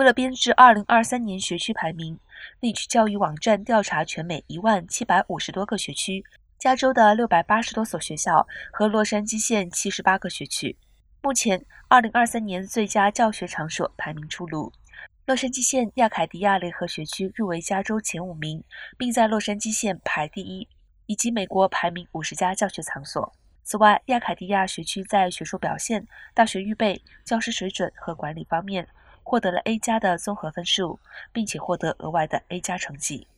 为了编制2023年学区排名，Leach 教育网站调查全美1万750多个学区，加州的680多所学校和洛杉矶县78个学区。目前，2023年最佳教学场所排名出炉，洛杉矶县亚凯迪亚联合学区入围加州前五名，并在洛杉矶县排第一，以及美国排名五十家教学场所。此外，亚凯迪亚学区在学术表现、大学预备、教师水准和管理方面获得了 A 加的综合分数，并且获得额外的 A 加成绩。